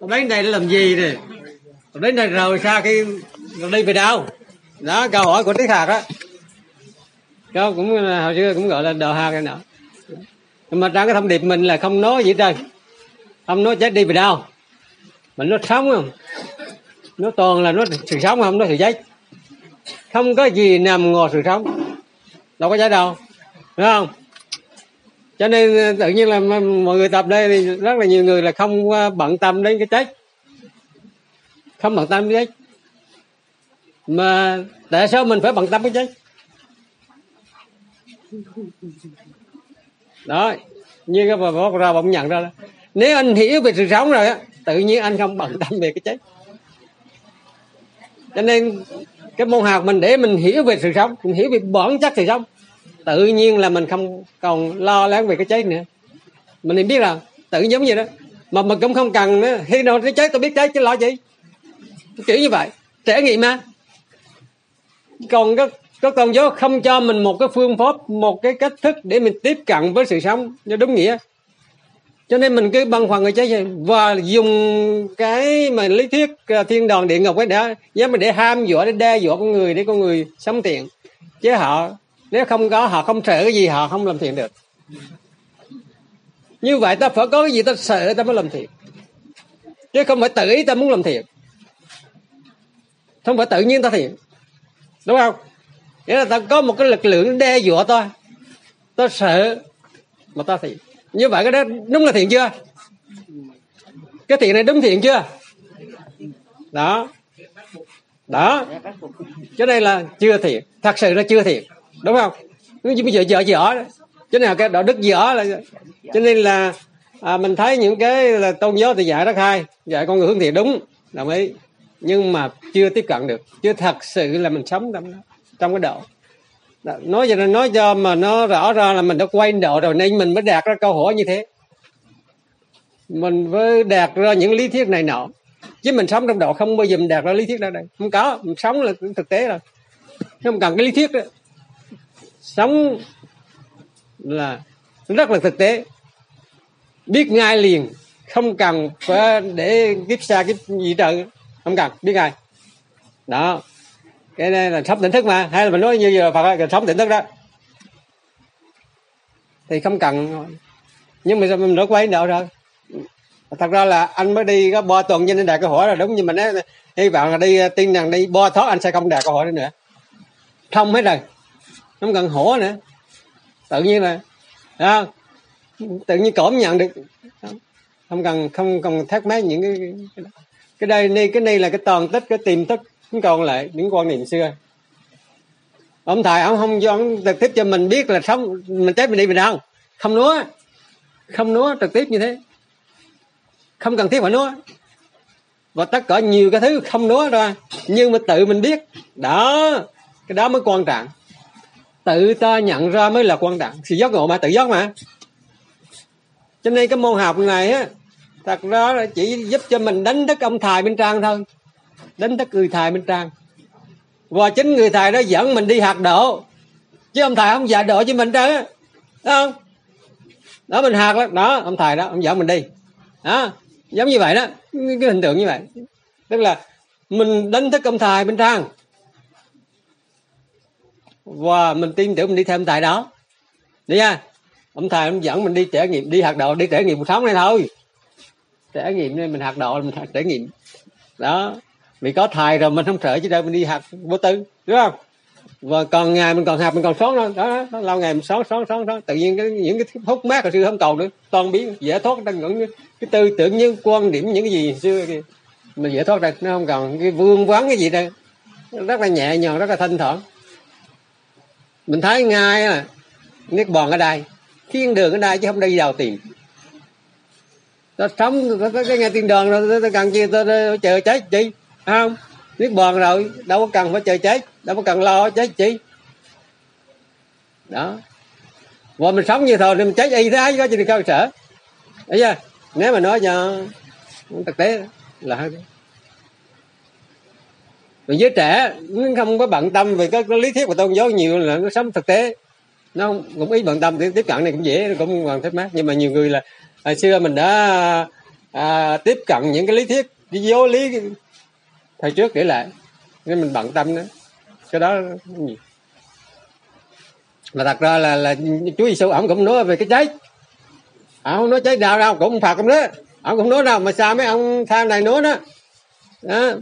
đến đây để làm gì nè đến đây rồi sao khi đi về đâu đó, câu hỏi của tiết hạt á. Câu cũng à, hồi xưa cũng gọi là đồ hạt này nọ. Nhưng mà trong cái thông điệp mình là không nói gì trơn. Không nói chết đi về đâu mình nó sống không? Nó toàn là nó sự sống, không nó sự chết. Không có gì nằm ngồi sự sống. Đâu có chết đâu. Đúng không? Cho nên ờ, tự nhiên là mọi người tập đây thì rất là nhiều người là không bận tâm đến cái chết. Không bận tâm đến chết. Mà tại sao mình phải bận tâm cái chết? Đó, như cái bà bác ra bỗng nhận ra đó. nếu anh hiểu về sự sống rồi á, tự nhiên anh không bận tâm về cái chết. Cho nên cái môn học mình để mình hiểu về sự sống, mình hiểu về bản chất sự sống tự nhiên là mình không còn lo lắng về cái chết nữa. Mình biết là tự giống như đó. Mà mình cũng không cần nữa. Khi nào cái chết, tôi biết chết chứ lo gì. Kiểu như vậy. Trải nghiệm mà. Còn có có con dấu không cho mình một cái phương pháp, một cái cách thức để mình tiếp cận với sự sống cho đúng nghĩa. Cho nên mình cứ băn khoăn người chết và dùng cái mà lý thuyết à, thiên đòn địa ngục ấy đã dám để ham dọa, để đe dọa con người, để con người sống tiện chứ họ nếu không có, họ không sợ cái gì, họ không làm thiện được. Như vậy ta phải có cái gì ta sợ, ta mới làm thiện. Chứ không phải tự ý ta muốn làm thiện. Không phải tự nhiên ta thiện. Đúng không? Nghĩa là ta có một cái lực lượng đe dọa ta. Ta sợ mà ta thiện. Như vậy cái đó đúng là thiện chưa? Cái thiện này đúng thiện chưa? Đó. Đó. Cho đây là chưa thiện. Thật sự là chưa thiện đúng không? Như bây giờ dở dở cho nên là cái đạo đức dở là cho nên là à, mình thấy những cái là tôn giáo thì dạy rất hay dạy con người hướng thiện đúng đồng ý. Nhưng mà chưa tiếp cận được chưa thật sự là mình sống trong trong cái độ nói cho nên nói cho mà nó rõ ra là mình đã quay độ rồi nên mình mới đạt ra câu hỏi như thế. Mình mới đạt ra những lý thuyết này nọ. Chứ mình sống trong độ không bao giờ mình đạt ra lý thuyết ra đây. Không có mình sống là thực tế rồi. Không cần cái lý thuyết đó sống là rất là thực tế. Biết ngay liền, không cần phải để kiếp xa kiếp gì trợ không cần, biết ngay. Đó. Cái này là sống tỉnh thức mà. Hay là mình nói như là phật là sống tỉnh thức đó. Thì không cần. Nhưng mà sao mình nói quay đâu rồi? Thật ra là anh mới đi có bo tuần cho nên đạt câu hỏi là đúng như mình nói hy vọng là đi, tin rằng đi, bo thoát anh sẽ không đạt câu hỏi nữa. Thông hết rồi không cần hổ nữa tự nhiên là à, tự nhiên cảm nhận được. Không cần không cần thắc mắc những cái cái đây này cái này là cái toàn tích cái tiềm thức. Không còn lại những quan niệm xưa. Ông thầy ông không cho ông trực tiếp cho mình biết là sống mình chết mình đi mình đâu. Không núa không núa trực tiếp như thế. Không cần thiết phải núa và tất cả nhiều cái thứ không núa ra nhưng mà tự mình biết. Đó cái đó mới quan trọng tự ta nhận ra mới là quan trọng sự giác ngộ mà tự giác mà. Cho nên cái môn học này á thật ra là chỉ giúp cho mình đánh thức ông thầy bên trang thôi. Đánh thức người thầy bên trang. Và chính người thầy đó dẫn mình đi hạt độ chứ ông thầy không dạy độ cho mình đâu không? Đó mình hạt đó, đó ông thầy đó ông dẫn mình đi. Đó giống như vậy đó. Cái hình tượng như vậy. Tức là mình đánh thức ông thầy bên trang và mình tin tưởng mình đi theo ông thầy đó. Đi nha. Ông thầy ông dẫn mình đi trải nghiệm đi hạt độ đi trải nghiệm cuộc sống này thôi. Trải nghiệm nên mình hạt độ mình trải nghiệm. Đó. Vì có thầy rồi mình không sợ chứ đâu mình đi hạt vô tư đúng không? Và còn ngày mình còn học mình còn sống đó, đó, đó lâu ngày mình sống sống sống sống. Tự nhiên cái, những cái hút mát hồi xưa không còn nữa. Toàn biến dễ thoát ra những cái tư tưởng những quan điểm những cái gì xưa kìa mình dễ thoát ra nó không còn. Cái vương vấn cái gì đâu rất là nhẹ nhàng rất là thanh thản mình thấy ngay à niết bàn ở đây thiên đường ở đây chứ không đi vào tìm. Ta sống ta, cái nghe thiên đường rồi ta cần chi ta, chờ chết chi không? Niết bàn rồi đâu có cần phải chờ chết đâu có cần lo chết chi đó. Và mình sống như thôi thì mình chết y thế có gì cơ sở thấy giờ nếu mà nói cho thực tế là hay mà giới trẻ nó không có bận tâm về cái, lý thuyết của tôn giáo nhiều là nó sống thực tế. Nó không, cũng ít bận tâm tiếp cận này cũng dễ cũng còn thích mát. Nhưng mà nhiều người là hồi xưa mình đã à, tiếp cận những cái lý thuyết cái vô lý thời trước để lại. Nên mình bận tâm đó cái đó gì mà thật ra là là Chúa Giêsu ổng cũng nói về cái cháy ổng không nói cháy nào đâu cũng phạt ông đó. Ổng cũng nói đâu mà sao mấy ông tham này nói đó? Đó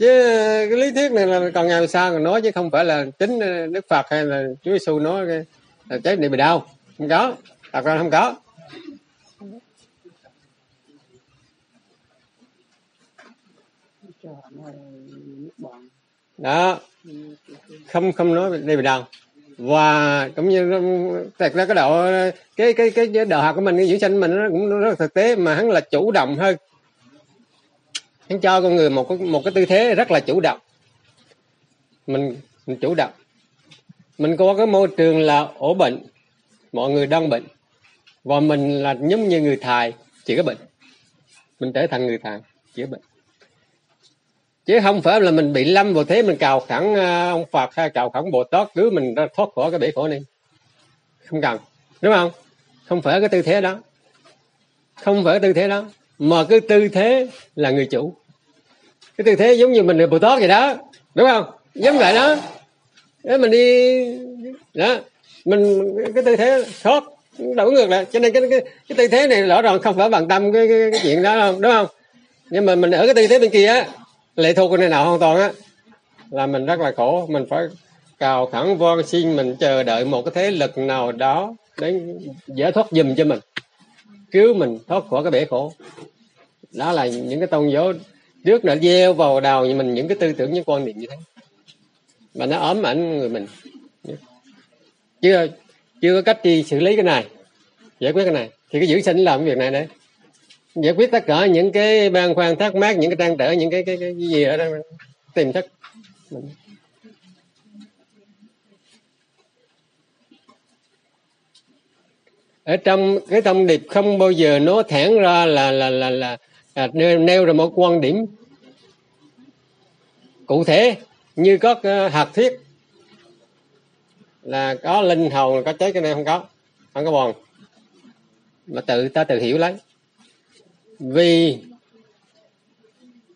chứ cái lý thuyết này là còn ngày sao còn nói chứ không phải là chính Đức Phật hay là Chúa Giêsu nói là chết này bị đau. Không có. Thật ra không có. Đó. Không không nói đây bị đau. Và cũng như thật ra cái độ cái cái cái, cái đạo học của mình cái dưỡng sinh mình nó cũng rất là thực tế mà hắn là chủ động hơn hắn cho con người một cái một cái tư thế rất là chủ động. Mình, mình chủ động. Mình có cái môi trường là ổ bệnh. Mọi người đang bệnh. Và mình là giống như người thầy chỉ có bệnh. Mình trở thành người thầy chỉ có bệnh. Chứ không phải là mình bị lâm vào thế mình cào khẳng à, ông Phật hay cào khẳng Bồ Tát cứ mình ra thoát khỏi cái bể khổ này. Không cần. Đúng không? Không phải cái tư thế đó. Không phải cái tư thế đó. Mà cái tư thế là người chủ cái tư thế giống như mình là Bồ Tát vậy đó đúng không? Giống vậy đó. Để mình đi đó. Mình cái tư thế thoát đổi ngược lại. Cho nên cái, cái cái tư thế này rõ ràng không phải bằng tâm cái, cái, cái chuyện đó không đúng không? Nhưng mà mình ở cái tư thế bên kia á lệ thuộc cái này nào hoàn toàn á là mình rất là khổ. Mình phải cào khẳng von xin mình chờ đợi một cái thế lực nào đó để giải thoát giùm cho mình cứu mình thoát khỏi cái bể khổ. Đó là những cái tôn giáo trước đã gieo vào đầu mình những cái tư tưởng những quan niệm như thế. Mà nó ấm ảnh người mình. Chưa chưa có cách đi xử lý cái này giải quyết cái này. Thì cái giữ sinh làm cái việc này đấy. Giải quyết tất cả những cái băn khoăn thắc mắc những cái trăn trở những cái cái, cái, gì ở đây tìm thức ở trong cái thông điệp không bao giờ nó thẳng ra là là là là, à, nêu, nêu ra một quan điểm cụ thể như có uh, ờ, hạt thiết. Là có linh hồn có chết cái này không có không có bòn. Mà tự ta tự hiểu lấy. Vì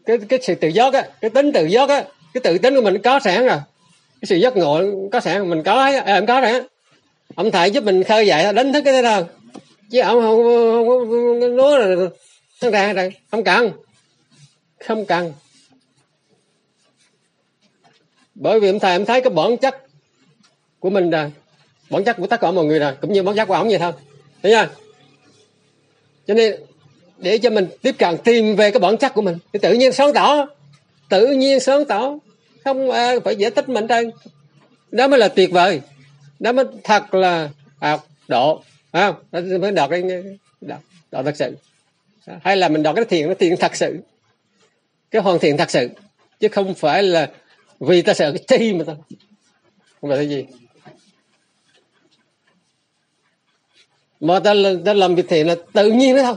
cái cái sự tự giác á cái tính tự giác á cái tự tính của mình có sẵn rồi. Cái sự giác ngộ có sẵn mình có ấy à, em có rồi ông thầy giúp mình khơi dậy đánh thức cái thế nào. Chứ ông không, không, không, không nói là thằng ra rồi không cần. Không cần. Bởi vì ông thầy em thấy cái bản chất của mình rồi. Bản chất của tất cả mọi người rồi cũng như bản chất của ông vậy thôi. Thấy chưa? Cho nên để cho mình tiếp cận tìm về cái bản chất của mình thì tự nhiên sáng tỏ. Tự nhiên sáng tỏ. Không à, phải giải thích mình đây. Đó mới là tuyệt vời. Đó mới thật là à, độ. Không? Đó mới đọc cái đạt đạt thật sự hay là mình đọc cái thiện nó thiện thật sự. Cái hoàn thiện thật sự. Chứ không phải là vì ta sợ cái chi mà ta không phải cái gì. Mà ta, ta làm việc thiện là tự nhiên đó thôi.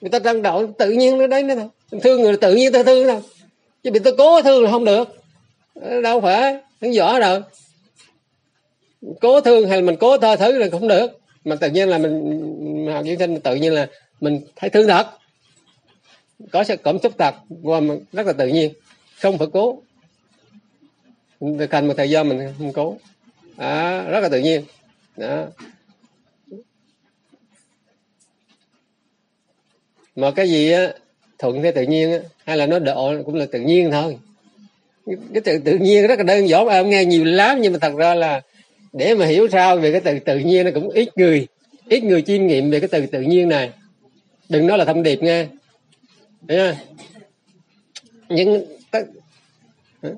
Người ta đang đạo tự nhiên nó đấy nữa thôi. Thương người tự nhiên ta thương đâu chứ bị ta cố thương là không được. Đâu phải không rõ rồi cố thương hay là mình cố tha thứ là không được. Mà tự nhiên là mình học dưỡng sinh tự nhiên là mình thấy thương thật. Có sự cảm xúc thật và rất là tự nhiên. Không phải cố. Thực hành một thời gian mình không cố. À, rất là tự nhiên. Đó. Mà cái gì á thuận theo tự nhiên á hay là nó độ cũng là tự nhiên thôi. Cái tự tự nhiên rất là đơn giản mà em nghe nhiều lắm nhưng mà thật ra là để mà hiểu sao về cái từ tự nhiên nó cũng ít người ít người chiêm nghiệm về cái từ tự nhiên này đừng nói là thông điệp nghe. Thấy không? nhưng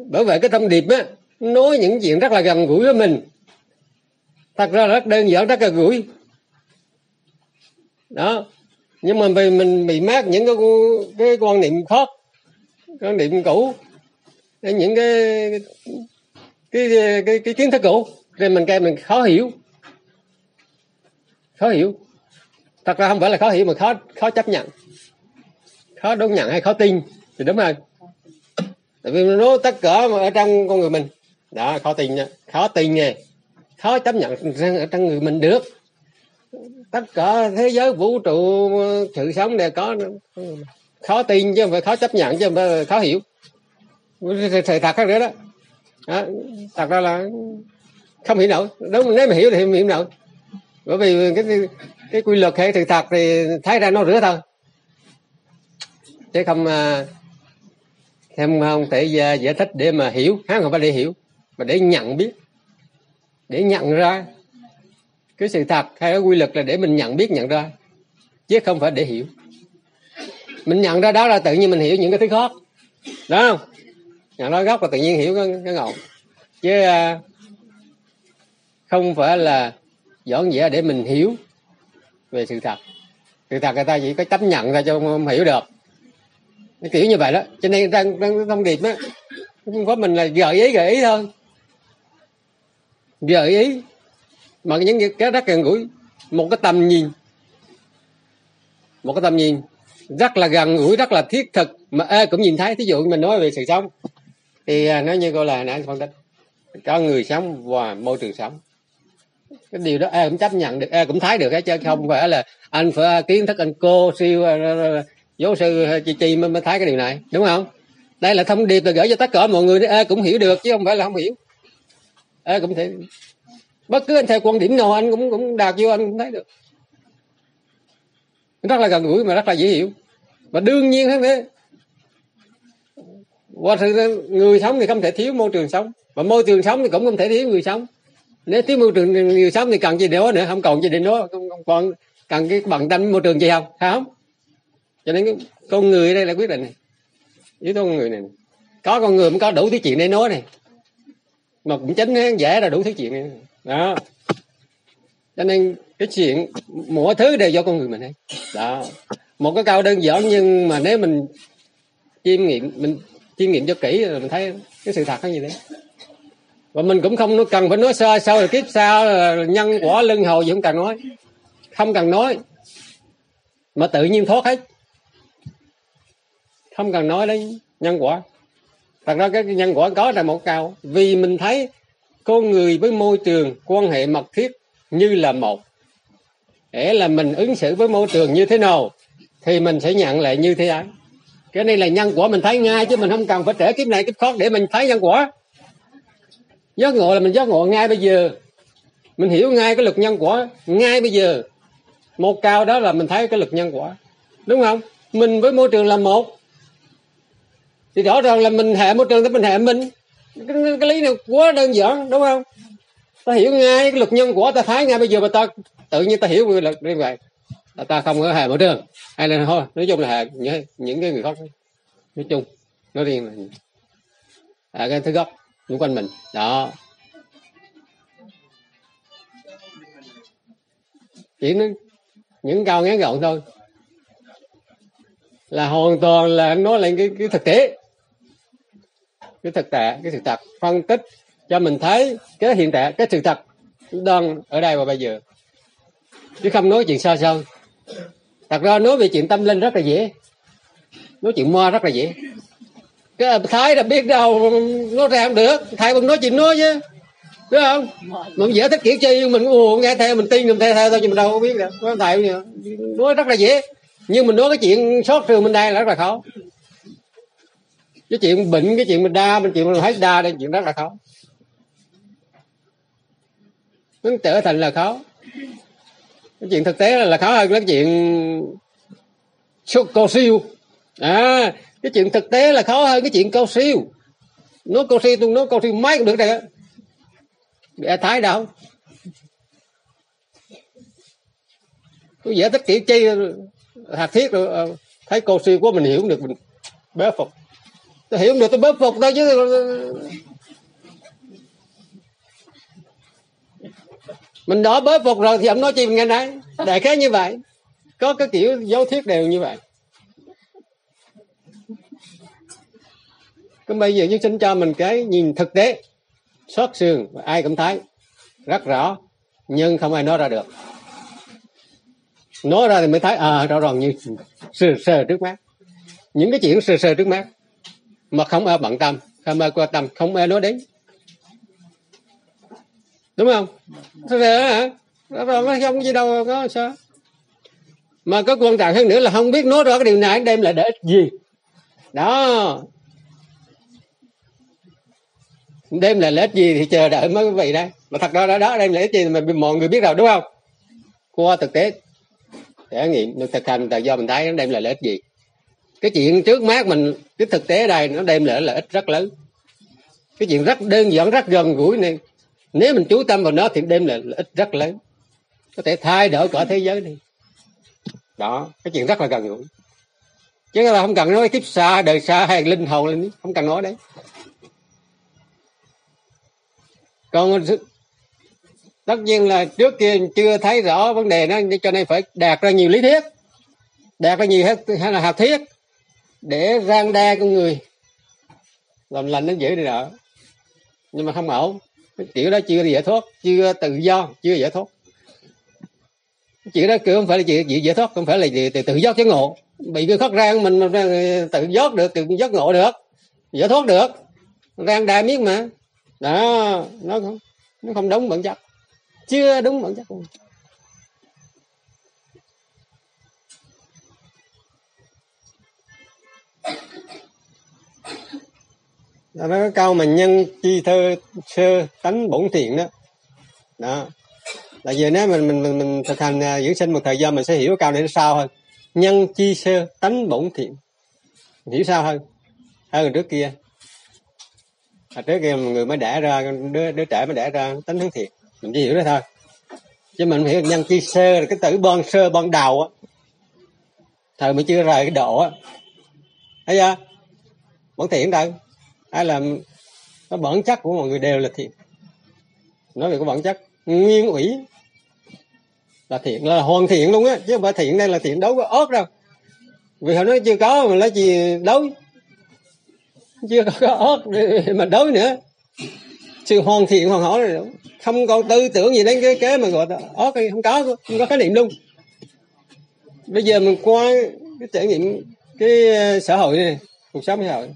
bởi vậy cái thông điệp á nói những chuyện rất là gần gũi với mình. Thật ra là rất đơn giản rất là gũi. Đó. Nhưng mà vì mình bị mát những cái cái quan niệm khác quan niệm cũ những cái cái cái, cái, cái kiến thức cũ thì mình cái mình khó hiểu. Khó hiểu thật ra không phải là khó hiểu mà khó khó chấp nhận. Khó đón nhận hay khó tin. Thì đúng rồi. Tại vì nó tất cả mà ở trong con người mình. Đó khó tin nha khó tin nha. Khó chấp nhận ở trong người mình được. Tất cả thế giới vũ trụ sự sống đều có. Khó tin chứ không phải khó chấp nhận chứ không phải khó hiểu. Sự thật khác nữa đó. À, thật ra là không hiểu nổi. Đúng nếu mà hiểu thì không hiểu nổi. Bởi vì cái cái quy luật hệ sự thật thì thấy ra nó rửa thôi. Chứ không à, thêm không thể giải thích để mà hiểu. Hắn không phải để hiểu mà để nhận biết. Để nhận ra. Cái sự thật hay cái quy luật là để mình nhận biết nhận ra. Chứ không phải để hiểu. Mình nhận ra đó là tự nhiên mình hiểu những cái thứ khác. Đó không? Nhận ra gốc là tự nhiên hiểu cái, cái ngọn. Chứ à, không phải là dọn dẹp để mình hiểu về sự thật. Sự thật người ta chỉ có chấp nhận ra cho không hiểu được. Nó kiểu như vậy đó. Cho nên đang đang thông điệp á không có mình là gợi ý gợi ý thôi. Gợi ý. Mà những cái rất gần gũi. Một cái tầm nhìn. Một cái tầm nhìn rất là gần gũi rất là thiết thực mà ê, cũng nhìn thấy. Thí dụ mình nói về sự sống. Thì nó nói như cô là nãy phân tích. Có người sống và môi trường sống cái điều đó ai cũng chấp nhận được ai cũng thấy được hết chứ không phải là anh phải kiến thức anh cô siêu à, giáo sư chi chi mới, mới thấy cái điều này đúng không? Đây là thông điệp là gửi cho tất cả mọi người để ai cũng hiểu được chứ không phải là không hiểu. Ai cũng thể bất cứ anh theo quan điểm nào anh cũng cũng đạt vô anh cũng thấy được. Rất là gần gũi mà rất là dễ hiểu. Và đương nhiên hơn thế qua sự người sống thì không thể thiếu môi trường sống và môi trường sống thì cũng không thể thiếu người sống nếu thiếu môi trường nhiều sống thì cần gì để nữa không còn gì để nói không, không còn cần cái bằng tâm môi trường gì không? Không? Cho nên cái, con người đây là quyết định này. Yếu tố con người này có con người mới có đủ thứ chuyện để nói này. Mà cũng chính dễ là đủ thứ chuyện này. Đó. Cho nên cái chuyện mỗi thứ đều do con người mình ấy đó. Một cái câu đơn giản nhưng mà nếu mình chiêm nghiệm mình chiêm nghiệm cho kỹ rồi mình thấy cái sự thật nó như thế và mình cũng không cần phải nói sơ sau rồi kiếp sau, là nhân quả lưng hồi gì không cần nói. Không cần nói, mà tự nhiên thoát hết. Không cần nói đến nhân quả. Thật ra cái nhân quả có là một cao vì mình thấy con người với môi trường, quan hệ mật thiết như là một. Để là mình ứng xử với môi trường như thế nào, thì mình sẽ nhận lại như thế ấy. Cái này là nhân quả mình thấy ngay, chứ mình không cần phải trễ kiếp này kiếp khác để mình thấy nhân quả giác ngộ là mình giác ngộ ngay bây giờ. Mình hiểu ngay cái luật nhân quả ngay bây giờ. Một cao đó là mình thấy cái luật nhân quả. Đúng không? Mình với môi trường là một. Thì rõ ràng là mình hệ môi trường thì mình hệ mình. Cái, cái lý này quá đơn giản đúng không? Ta hiểu ngay cái luật nhân quả ta thấy ngay bây giờ mà ta tự nhiên ta hiểu cái luật như vậy. Là ta không có hệ môi trường. Hay là thôi nói chung là hệ những, những cái người khác. Nói chung nói riêng là à, cái thứ gốc xung quanh mình. Đó. Chỉ nó những câu ngắn gọn thôi. Là hoàn toàn là nói lại cái, cái thực tế. Cái thực tại cái sự thật. Phân tích cho mình thấy cái hiện tại cái sự thật đang ở đây và bây giờ. Chứ không nói chuyện xa xôi thật ra nói về chuyện tâm linh rất là dễ. Nói chuyện ma rất là dễ cái thái là biết đâu nó ra không được. Thầy bằng nói chuyện nói chứ. Đúng không? Mình dễ thích kiểu chi mình ồ nghe theo mình tin mình theo theo thôi nhưng mình đâu có biết được. Thầy nói rất là dễ. Nhưng mình nói cái chuyện sót trường mình đây là rất là khó. Cái chuyện bệnh cái chuyện mình đa mình chuyện mình hết đa đây chuyện rất là khó. Nó trở thành là khó. Cái chuyện thực tế là, là khó hơn cái chuyện cô siêu. À cái chuyện thực tế là khó hơn cái chuyện cao siêu. Nó cao siêu, tôi nói cao siêu mấy cũng được rồi bị thái đâu tôi giải thích kiểu chi, hạt thiết rồi ờ, thấy cao siêu của mình hiểu được, mình bế phục. Tôi hiểu được, tôi bế phục thôi chứ. Mình đã bế phục rồi thì ông nói chi mình nghe nấy. Đại khái như vậy. Có cái kiểu dấu thiết đều như vậy. Còn bây giờ chúng sinh cho mình cái nhìn thực tế, xót xương ai cũng thấy, rất rõ, nhưng không ai nói ra được. Nói ra thì mới thấy à rõ ràng như sờ sờ trước mắt. Những cái chuyện sờ sờ trước mắt mà không ai bận tâm, không ai quan tâm, không ai nói đến. Đúng không? Sờ sờ hả? Rõ ràng nó không gì đâu, có sao? Mà có quan trọng hơn nữa là không biết nói rõ cái điều này đem lại để ích gì. Đó đêm là lợi ích gì thì chờ đợi mấy quý vị đây. Mà thật ra đó đó, đêm lợi ích gì mà mọi người biết rồi, đúng không? Qua thực tế. Trải nghiệm được thực hành là do mình thấy nó đem lại lợi ích gì. Cái chuyện trước mắt mình, cái thực tế đây, nó đem lại lợi ích rất lớn. Cái chuyện rất đơn giản, rất gần gũi này. Nếu mình chú tâm vào nó thì đem lại lợi ích rất lớn. Có thể thay đổi cả thế giới này đó, cái chuyện rất là gần gũi. Chứ là không cần nói kiếp xa, đời xa hay linh hồn lên, không cần nói đấy còn tất nhiên là trước kia chưa thấy rõ vấn đề đó cho nên phải đạt ra nhiều lý thuyết. Đạt ra nhiều hết hay là học thuyết để rang đe con người. Làm lành nó dễ đi nợ nhưng mà không ổn. Kiểu đó chưa giải thoát chưa tự do chưa giải thoát. Chuyện đó kiểu không phải là chuyện gì giải thoát không phải là gì tự, tự do cái ngộ. Bị cái khóc rang mình tự giót được tự giấc ngộ được giải thoát được. Rang đa miết mà đó nó không nó không đúng bản chất. Chưa đúng bản chất. Luôn đó cái câu mà nhân chi thơ sơ tánh bổn thiện đó. Đó. Là giờ nếu mình mình mình, mình thực hành à, dưỡng sinh một thời gian mình sẽ hiểu câu này nó sao hơn. Nhân chi sơ tánh bổn thiện. Hiểu sao hơn? Hơn trước kia à, trước kia người mới đẻ ra đứa đứa trẻ mới đẻ ra tính hướng thiện mình chỉ hiểu đó thôi. Chứ mình hiểu nhân chi sơ là cái tử bon sơ ban đầu á. Thời mình chưa rời cái độ á. Thấy chưa? Bản thiện đâu hay là cái bản chất của mọi người đều là thiện. Nói về cái bản chất nguyên ủy là thiện là hoàn thiện luôn á. Chứ không phải thiện đây là thiện đấu với ớt đâu. Vì họ nói chưa có mà lấy gì đấu chưa có, ớt ớt mà đối nữa. Sự hoàn thiện hoàn hảo này không còn tư tưởng gì đến cái cái mà gọi là ớt không có không có khái niệm luôn. Bây giờ mình qua cái trải nghiệm cái ờ, xã hội này cuộc sống xã hội.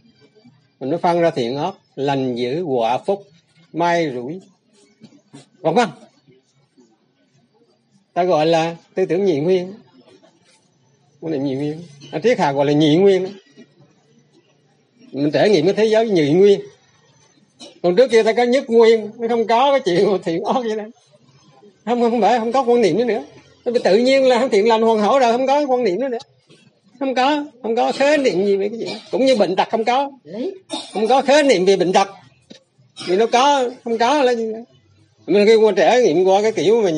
Mình nó phân ra thiện ác lành dữ quả phúc may rủi. Vân vân ta gọi là tư tưởng nhị nguyên. Quan niệm nhị nguyên. À, triết hạ gọi là nhị nguyên mình trải nghiệm cái thế giới nhị nguyên. Còn trước kia ta có nhất nguyên nó không có cái chuyện thiện ác vậy đó. Không không phải không có quan niệm nữa. Nữa tự nhiên là không thiện lành hoàn hảo rồi không có quan niệm nữa nữa. Không có không có khế niệm gì về cái gì. Cũng như bệnh tật không có. Không có khế niệm về bệnh tật. Vì nó có không có là gì mình khi qua trẻ nghiệm qua cái kiểu mà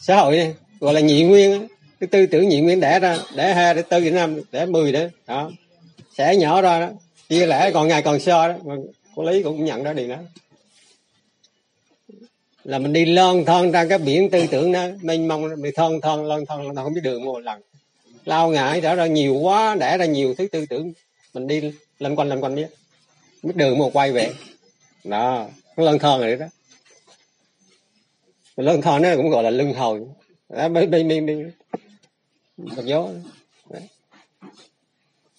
xã hội này, gọi là nhị nguyên cái tư tưởng nhị nguyên đẻ ra đẻ hai để tư năm đẻ mười đó. Đó. Sẽ nhỏ ra đó chia lẻ còn ngày còn so đó, mà cô lý cũng nhận ra điều đó. Là mình đi lon thon ra cái biển tư tưởng đó, mênh mông mình thon thon, lon thon không biết đường một lần. Lao ngại trở ra nhiều quá, đẻ ra nhiều thứ tư tưởng. Mình đi lanh quanh lanh quanh biết. Biết đường một quay về. Đó nó lon thon rồi đó. Lân thon nó cũng gọi là lưng hồi. Đó, bên bên bên bên. Gió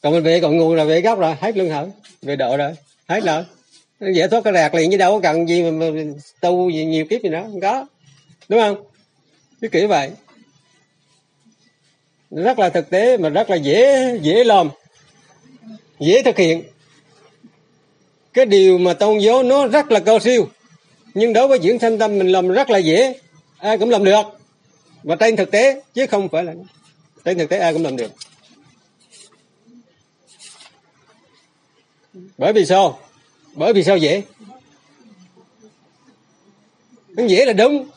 còn mình về còn nguồn là về gốc rồi hết lương hồi về độ rồi hết rồi. Giải thoát cái rạc liền chứ đâu có cần gì mà, mà tu gì nhiều kiếp gì nữa không có. Đúng không? Cái kiểu vậy. Rất là thực tế mà rất là dễ dễ làm dễ thực hiện. Cái điều mà tôn giáo nó rất là cao siêu nhưng đối với dưỡng thanh tâm mình làm rất là dễ ai cũng làm được. Và trên thực tế chứ không phải là trên thực tế ai cũng làm được. Bởi vì sao? Bởi vì sao dễ? Nó dễ là đúng.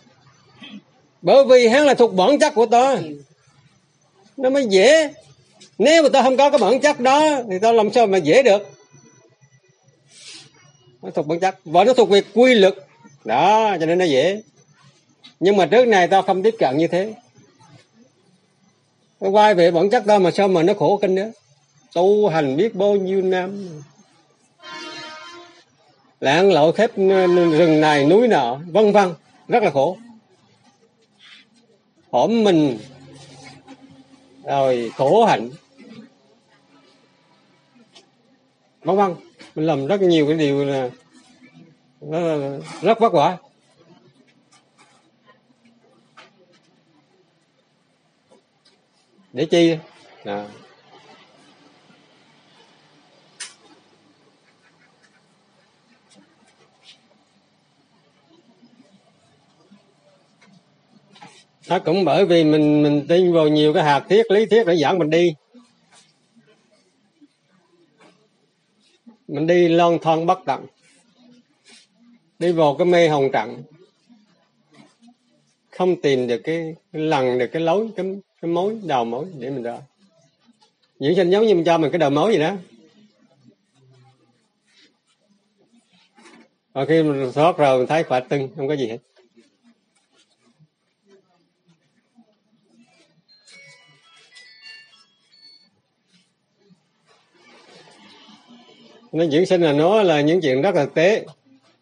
Bởi vì hắn là thuộc bản chất của ta. nó mới dễ. Nếu mà ta không có cái bản chất đó, thì ta làm sao mà dễ được? Nó thuộc bản chất. Và nó thuộc về quy luật. Đó, cho nên nó dễ. Nhưng mà trước này ta không tiếp cận như thế. Nó quay về bản chất ta mà sao mà nó khổ kinh nữa? Tu hành biết bao nhiêu năm? Lãng lội khắp rừng này, núi nọ, vân vân. Rất là khổ. Hổm mình. Rồi, khổ hạnh. Vân vân. Mình làm rất nhiều cái điều là nó rất vất vả. Để chi? À. nó cũng bởi vì mình mình tin vào nhiều cái hạt thiết lý thiết để dẫn mình đi. Mình đi lon thon bất tận. Đi vào cái mê hồng trận không tìm được cái, cái lần được cái lối cái cái mối đầu mối để mình ra. Những sinh giống như mình cho mình cái đầu mối gì đó. Và khi mình thoát rồi mình thấy khỏe tưng không có gì hết. Nó diễn sinh là nó là những chuyện rất là tế.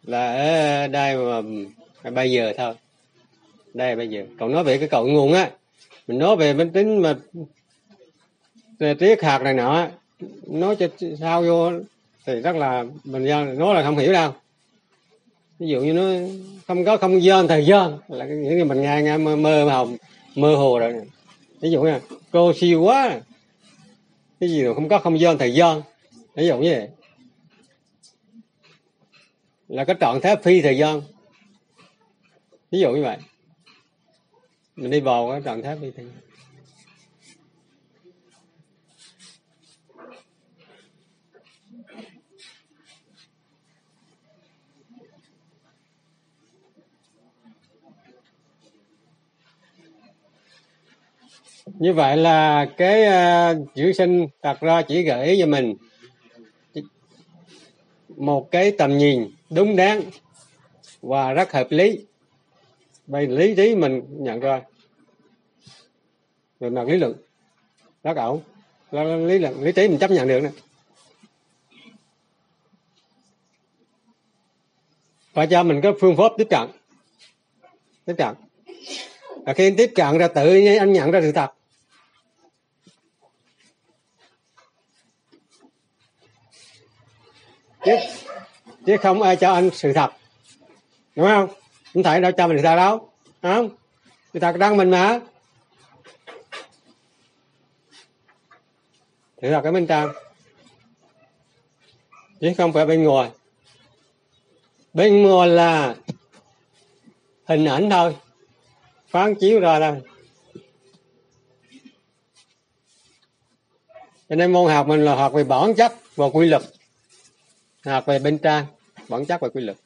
Là ở đây mà bây giờ thôi. Đây bây giờ. Cậu nói về cái cội nguồn á, mình nói về bên tính mà triết hạt này nọ, nói cho sao vô thì rất là, mình nói là không hiểu đâu. Ví dụ như nó không có không gian, thời gian, là những cái mình nghe nghe mơ mơ hồng mơ hồ rồi ví dụ nha, cô siêu quá. Cái gì rồi không có không gian, thời gian. Ví dụ như vậy là cái trạng thái phi thời gian. Ví dụ như vậy. Mình đi vào cái trạng thái phi thời gian. Như vậy là cái ờ, uh, chữ sinh đặt ra chỉ gợi ý cho mình một cái tầm nhìn đúng đắn và rất hợp lý. Vậy lý trí mình nhận ra về mặt lý luận. Rất ổn lý luận, lý trí mình chấp nhận được nè. Và cho mình có phương pháp tiếp cận. Tiếp cận. Và khi anh tiếp cận ra tự nhiên, anh nhận ra sự thật. Chứ chứ không ai cho anh sự thật. Đúng không? Không thể đâu cho mình sự thật đâu. Không? Sự thật đang mình mà. Sự thật ở bên trong. Chứ không phải bên ngoài. Bên ngoài là hình ảnh thôi. Phán chiếu ra đây cho nên môn học mình là học về bản chất và quy luật hoặc về bên trong bản chất và quy luật.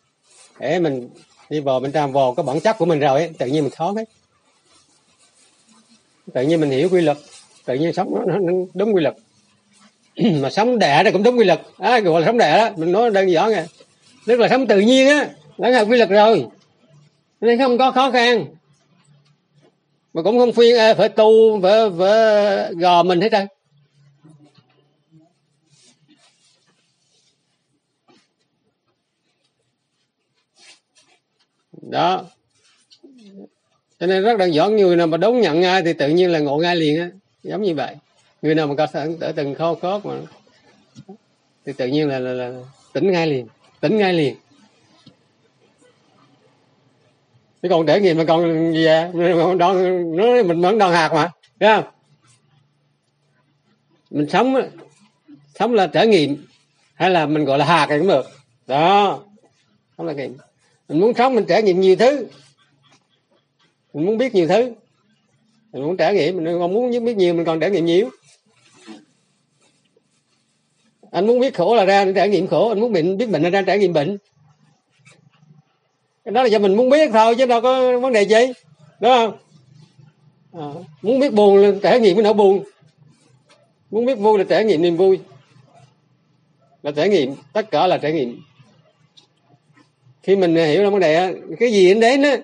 Để mình đi vào bên trong vào cái bản chất của mình rồi ấy, tự nhiên mình khó hết. Tự nhiên mình hiểu quy luật tự nhiên sống nó, nó đúng quy luật. Mà sống đẻ này cũng đúng quy luật. À, gọi là sống đẻ đó mình nói đơn giản nghe, tức là sống tự nhiên á đã là quy luật rồi. Nên không có khó khăn. Mà cũng không phiên à, phải tu phải, phải gò mình hết trơn. Đó. Cho nên rất đơn giản người nào mà đón nhận ai thì tự nhiên là ngộ ngay liền á. Giống như vậy. Người nào mà có ở từng kho cốt mà thì tự nhiên là, là, là tỉnh ngay liền. Tỉnh ngay liền. Chứ còn để nghiệm mà còn gì à đòn nó mình vẫn đòn hạt mà. Thấy không? Mình sống sống là trải nghiệm. Hay là mình gọi là hạt thì cũng được. Đó. Không là nghiệm mình muốn sống mình trải nghiệm nhiều thứ. Mình muốn biết nhiều thứ. Mình muốn trải nghiệm mình còn muốn biết nhiều mình còn trải nghiệm nhiều. Anh muốn biết khổ là ra trải nghiệm khổ anh muốn bệnh biết bệnh là ra trải nghiệm bệnh. Cái đó là do mình muốn biết thôi chứ đâu có vấn đề gì đúng không? À, muốn biết buồn là trải nghiệm cái nỗi buồn. Muốn biết vui là trải nghiệm niềm vui. Là trải nghiệm tất cả là trải nghiệm khi mình hiểu ra vấn đề cái gì đến đến á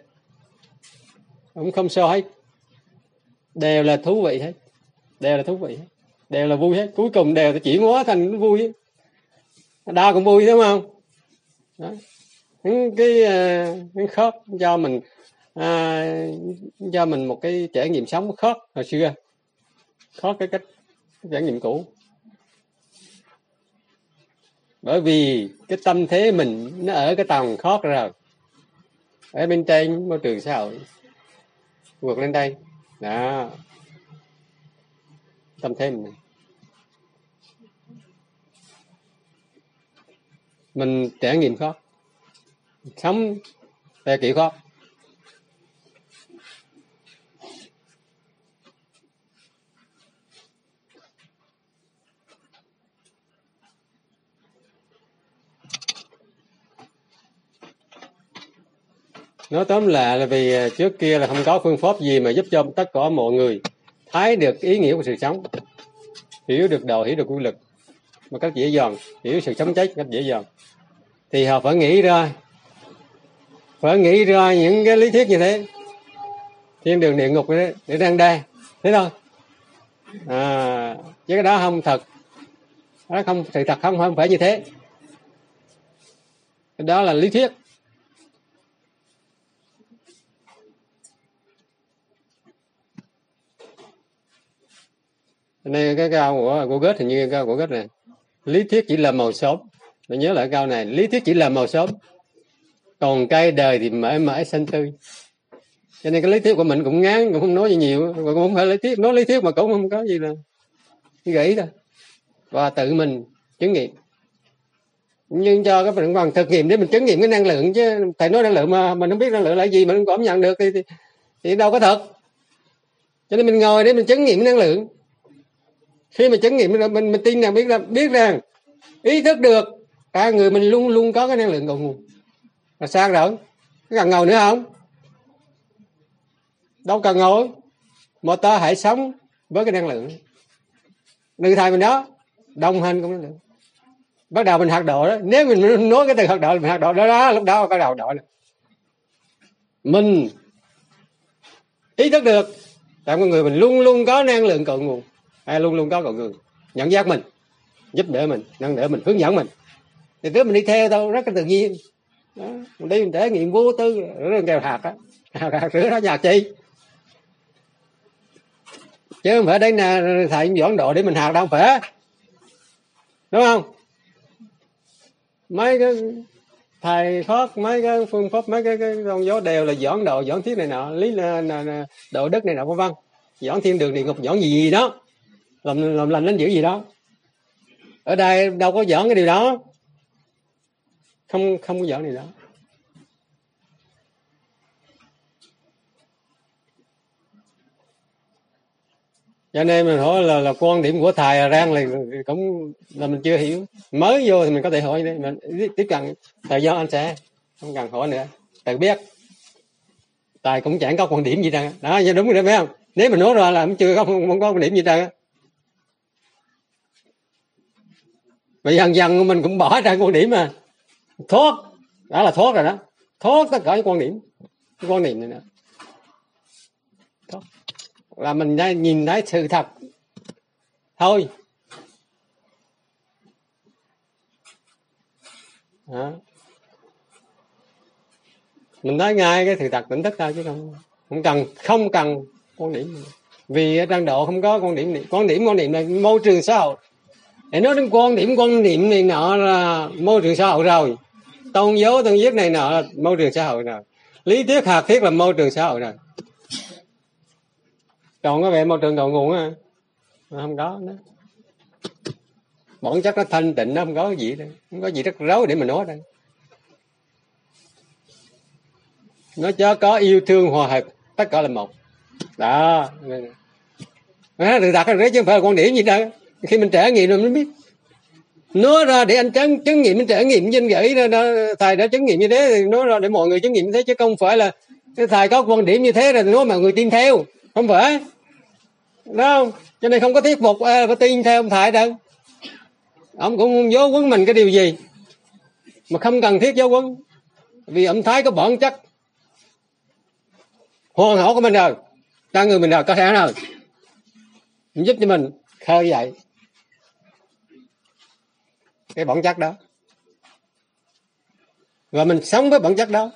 cũng không sao hết. Đều là thú vị hết. Đều là thú vị hết. Đều là vui hết. Cuối cùng đều chỉ hóa thành vui đau cũng vui đúng không? Đó. những cái cái ờ, khớp cho mình ờ, à, cho mình một cái trải nghiệm sống khớp hồi xưa. Khó cái cách trải nghiệm cũ bởi vì cái tâm thế mình nó ở cái tầng khó rồi. Ở bên trên môi trường xã hội, vượt lên đây. Đó. Tâm thế mình mình trải nghiệm khó. Sống theo kiểu khó. Nói tóm lại là vì à, trước kia là không có phương pháp gì mà giúp cho tất cả mọi người thấy được ý nghĩa của sự sống hiểu được đạo hiểu được quy lực một cách dễ dàng hiểu sự sống chết một cách dễ dàng. Thì họ phải nghĩ ra phải nghĩ ra những cái lý thuyết như thế thiên đường địa ngục để, để đang đe thế thôi. À, chứ cái đó không thật. Đó không sự thật không không phải như thế. Cái đó là lý thuyết. Nên cái cao của của Goethe hình như cao của Goethe này lý thuyết chỉ là màu xốp. Mình nhớ lại câu này lý thuyết chỉ là màu xốp. Còn cây đời thì mãi mãi xanh tươi. Cho nên cái lý thuyết của mình cũng ngán cũng không nói gì nhiều cũng không phải lý thuyết nói lý thuyết mà cũng không có gì là gãy thôi và tự mình chứng nghiệm. Nhưng cho cái phần bằng thực nghiệm để mình chứng nghiệm cái năng lượng chứ thầy nói năng lượng mà mình không biết năng lượng là gì mình không cảm nhận được thì, thì, thì đâu có thật. Cho nên mình ngồi để mình chứng nghiệm năng lượng khi mà chứng nghiệm mình mình tin rằng biết là biết rằng ý thức được cả người mình luôn luôn có cái năng lượng cầu nguồn là sang rồi? Cần ngồi nữa không? Đâu cần ngồi mà ta hãy sống với cái năng lượng. Đừng thầy mình đó đồng hành cũng năng lượng. Bắt đầu mình hoạt độ đó. Nếu mình nói cái từ hoạt độ mình hoạt độ đó, đó lúc đó bắt đầu đổi này. mình ý thức được tại con người mình luôn luôn có năng lượng cội nguồn ai luôn luôn có cầu người. Nhận giác mình giúp đỡ mình nâng đỡ mình hướng dẫn mình. Thì cứ mình đi theo đâu rất là tự nhiên. Đó. mình đi mình thể nghiệm vô tư rửa kèo hạt á. Hạt rửa đó nhà chi? Chứ không phải đây nè à, thầy dọn độ để mình hạt đâu phải. Đúng không? Mấy cái thầy thoát mấy cái phương pháp mấy cái, cái con gió đều là dọn độ dọn thiết này nọ lý là, là, là độ đất này nọ vân vân. Dọn thiên đường địa ngục dọn gì gì đó làm làm lành đến dữ gì đó. Ở đây đâu có giỡn cái điều đó. Không không có giỡn điều đó. Cho nên mình hỏi là là quan điểm của thầy rang là cũng là mình chưa hiểu. Mới vô thì mình có thể hỏi đấy mình tiếp cận. Thời gian anh sẽ không cần hỏi nữa. Tự biết. Thầy cũng chẳng có quan điểm gì đâu. Đó đúng rồi đấy phải không? Nếu mình nói ra là chưa có không, không có quan điểm gì đâu mà dần dần mình cũng bỏ ra quan điểm mà. Thoát đó là thoát rồi đó. Thoát tất cả những quan điểm. Những quan điểm này nữa thoát. Là mình đã nhìn thấy sự thật. Thôi. Đó. mình nói ngay cái sự thật, tỉnh thức thôi chứ không không cần không cần quan điểm. Vì ở trang độ không có quan điểm quan điểm quan điểm là môi trường xã hội thì nói đến quan điểm, quan niệm này nọ là môi trường xã hội rồi. Tôn giáo tôn giáo này nọ là môi trường xã hội rồi. Lý thuyết hạt thiết là môi trường xã hội rồi. Còn có vẻ môi trường đầu nguồn à không có nữa. Bọn chắc nó thanh tịnh, nó không có gì đâu. Không có gì rất rối để mà nói đây nó cho có yêu thương, hòa hợp, tất cả là một. Đó. Nó từ đặt ra chứ không phải là quan điểm gì đâu khi mình trải nghiệm rồi mình biết. Nói ra để anh chứng chứng nghiệm mình trải nghiệm danh gửi ra đó, thầy đã chứng nghiệm như thế thì nói ra để mọi người chứng nghiệm như thế chứ không phải là thầy có quan điểm như thế rồi nói mà người tin theo. Không phải. Đúng không? Cho nên không có thuyết phục à, phải tin theo ông thầy đâu. Ông cũng không giáo quấn mình cái điều gì? Mà không cần thiết giáo quấn vì ông thái có bản chất. Hoàn hảo của mình rồi. Ta người mình rồi. Có thể rồi giúp cho mình khơi dậy cái bản chất đó. Và mình sống với bản chất đó.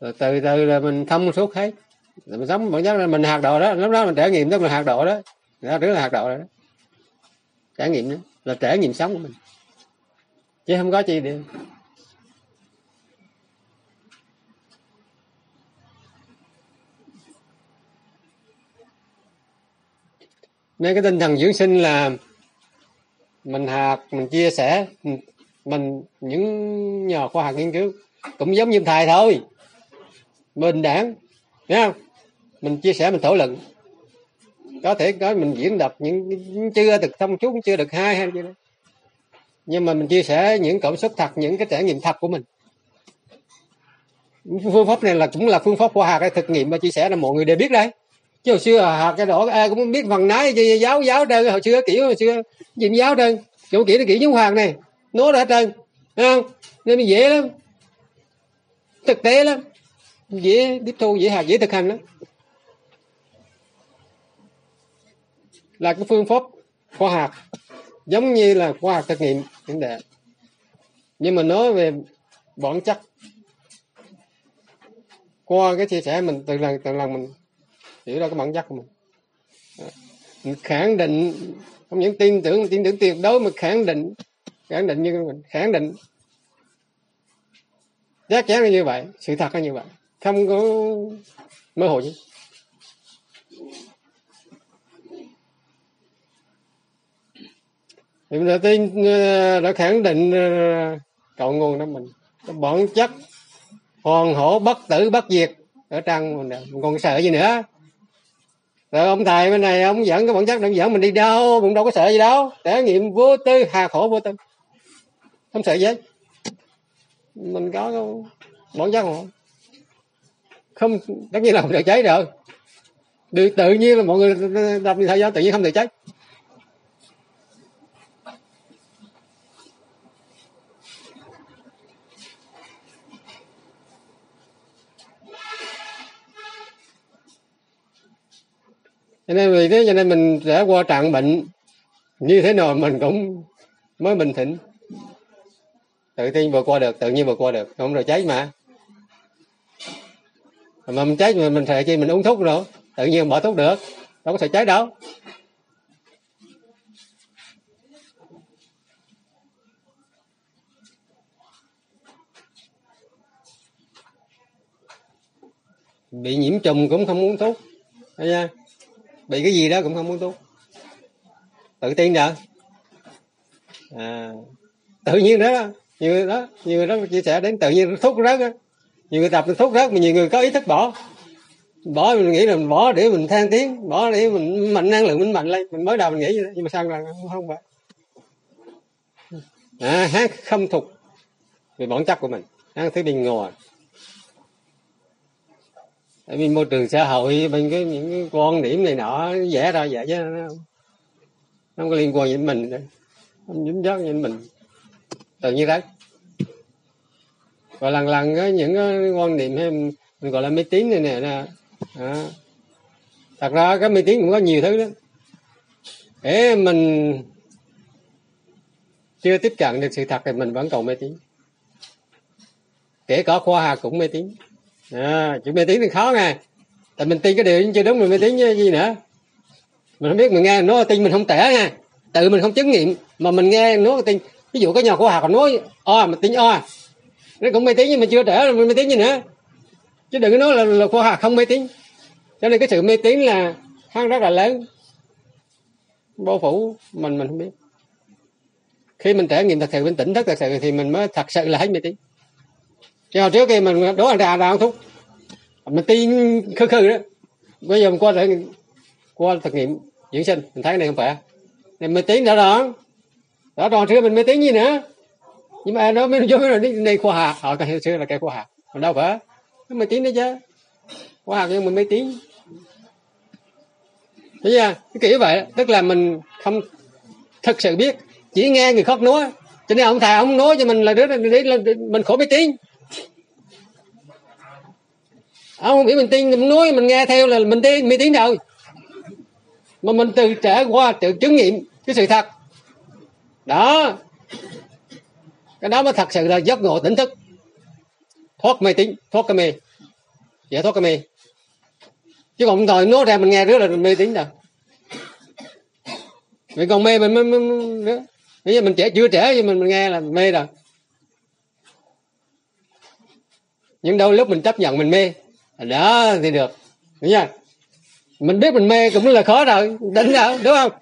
Rồi từ từ là mình thông suốt hết. Rồi mình sống bản chất là mình hạt độ đó, lúc đó mình trải nghiệm đó mình hạt độ đó. Đó, rất là hạt độ đó. Trải nghiệm đó, là trải nghiệm sống của mình. Chứ không có chi điều nên cái tinh thần dưỡng sinh là mình học, mình chia sẻ, mình, những nhà khoa học nghiên cứu cũng giống như thầy thôi. Bình đẳng, thấy không? Mình chia sẻ, mình thảo luận. Có thể có mình diễn đọc những chưa được thông suốt, chưa được hay hay gì đó. Nhưng mà mình chia sẻ những cảm xúc thật, những cái trải nghiệm thật của mình. Phương pháp này là cũng là phương pháp khoa học hay thực nghiệm và chia sẻ là mọi người đều biết đấy chứ hồi xưa à, học cái đó ai à, cũng biết phần nái giáo giáo đơn hồi xưa kiểu hồi xưa gì giáo đơn chỗ kiểu là kiểu giống hoàng này, nó đã trơn không? Nên dễ lắm, thực tế lắm, dễ tiếp thu, dễ học dễ thực hành lắm. Là cái phương pháp khoa học, giống như là khoa học thực nghiệm, vấn đề. Nhưng mà nói về bản chất, qua cái chia sẻ mình từ lần từ lần mình hiểu ra cái bản chất của mình. Ờ. Mình khẳng định, không những tin tưởng tin tưởng tuyệt đối, mà khẳng định khẳng định như mình, khẳng định. Chắc chắn là như vậy, sự thật là như vậy. Không có mơ hồ chứ. Thì mình đã tin ờ, đã khẳng định ờ, cội nguồn đó mình. Cái bản chất hoàn hổ bất tử, bất diệt ở trong mình còn sợ gì nữa? Rồi ông thầy bên này, ông dẫn cái bản chất đang dẫn mình đi đâu cũng đâu có sợ gì đâu. Trải nghiệm vô tư, hà khổ vô tư không sợ gì mình có bản chất không không, tất nhiên là không được cháy rồi được, tự nhiên là mọi người đọc như gian tự nhiên không được cháy. Cho nên vì thế cho nên mình sẽ qua trạng bệnh. Như thế nào mình cũng mới bình thịnh tự tin vượt qua được, tự nhiên vượt qua được. Không rồi cháy mà. Mà mình cháy mình mình thề chi mình uống thuốc nữa. Tự nhiên bỏ thuốc được. Đâu có thể cháy đâu. Bị nhiễm trùng cũng không uống thuốc. Thấy chưa? Bị cái gì đó cũng không muốn tu tự tin nhờ. À, tự nhiên đó nhiều người đó nhiều người đó chia sẻ đến tự nhiên thuốc rớt đó nhiều người tập thuốc rớt mà nhiều người có ý thức bỏ. Bỏ mình nghĩ là mình bỏ để mình than tiếng bỏ để mình mạnh năng lượng mình mạnh lên. Mình mới đầu mình nghĩ vậy đó. nhưng mà sao là không vậy? À, hát không thục về bản chất của mình. Hát thứ bình ngồi tại vì môi trường xã hội bên cái những cái quan điểm này nọ vẽ ra vậy chứ nó không, không có liên quan đến mình không dính dắt đến mình. Tự nhiên đấy. Và lần lần cái những cái quan niệm hay mình gọi là mê tín này nè nè à. thật ra cái mê tín cũng có nhiều thứ đó để mình chưa tiếp cận được sự thật thì mình vẫn còn mê tín. Kể cả khoa học cũng mê tín à, chuyện mê tín thì khó nghe. Tại mình tin cái điều chưa đúng mình mê tín gì nữa. Mình không biết mình nghe nó tin mình không tẻ nha tự mình không chứng nghiệm mà mình nghe nó tin. Ví dụ cái nhà khoa học nói o mình tin o. Nó cũng mê tín nhưng mà chưa tẻ, mình mê tín gì nữa. Chứ đừng có nói là, là khoa học không mê tín. Cho nên cái sự mê tín là khăn rất là lớn. Bao phủ mình mình không biết. Khi mình trải nghiệm thật sự bình tĩnh thức thật sự thì mình mới thật sự là hết mê tín chứ hồi trước kia mình đố anh ra ra thuốc, mình tin khư khư đó. Bây giờ mình qua để qua thực nghiệm dưỡng sinh, mình thấy này không phải. Này, mình tiến đã đoạn đã đoạn xưa mình mới tiến gì nữa. Nhưng mà nó mới vô là này khoa học. Họ cái xưa là cái khoa học. Mình đâu phải. Mình tiến đấy chứ. Khoa học nhưng mình mới tiến thấy chưa cái kiểu vậy, tức là mình không thực sự biết, chỉ nghe người khóc nói. Cho nên ông thầy ông nói cho mình là đứa là mình khổ biết tiếng ông không biết mình tin mình nói mình nghe theo là mình tin mình tin đâu mà mình từ trải qua tự chứng nghiệm cái sự thật. Đó. Cái đó mới thật sự là giấc ngộ tỉnh thức. Thoát mê tín thoát cái mê. Giải thoát cái mê. Chứ còn thời nói ra mình nghe rất là mê tín đâu. Mình còn mê mình mới nữa bây giờ mình trẻ chưa trẻ nhưng mình, mình nghe là mê rồi. Nhưng đâu lúc mình chấp nhận mình mê đó, thì được. Đúng chưa mình biết mình mê cũng là khó rồi. Đánh nhau, đúng không?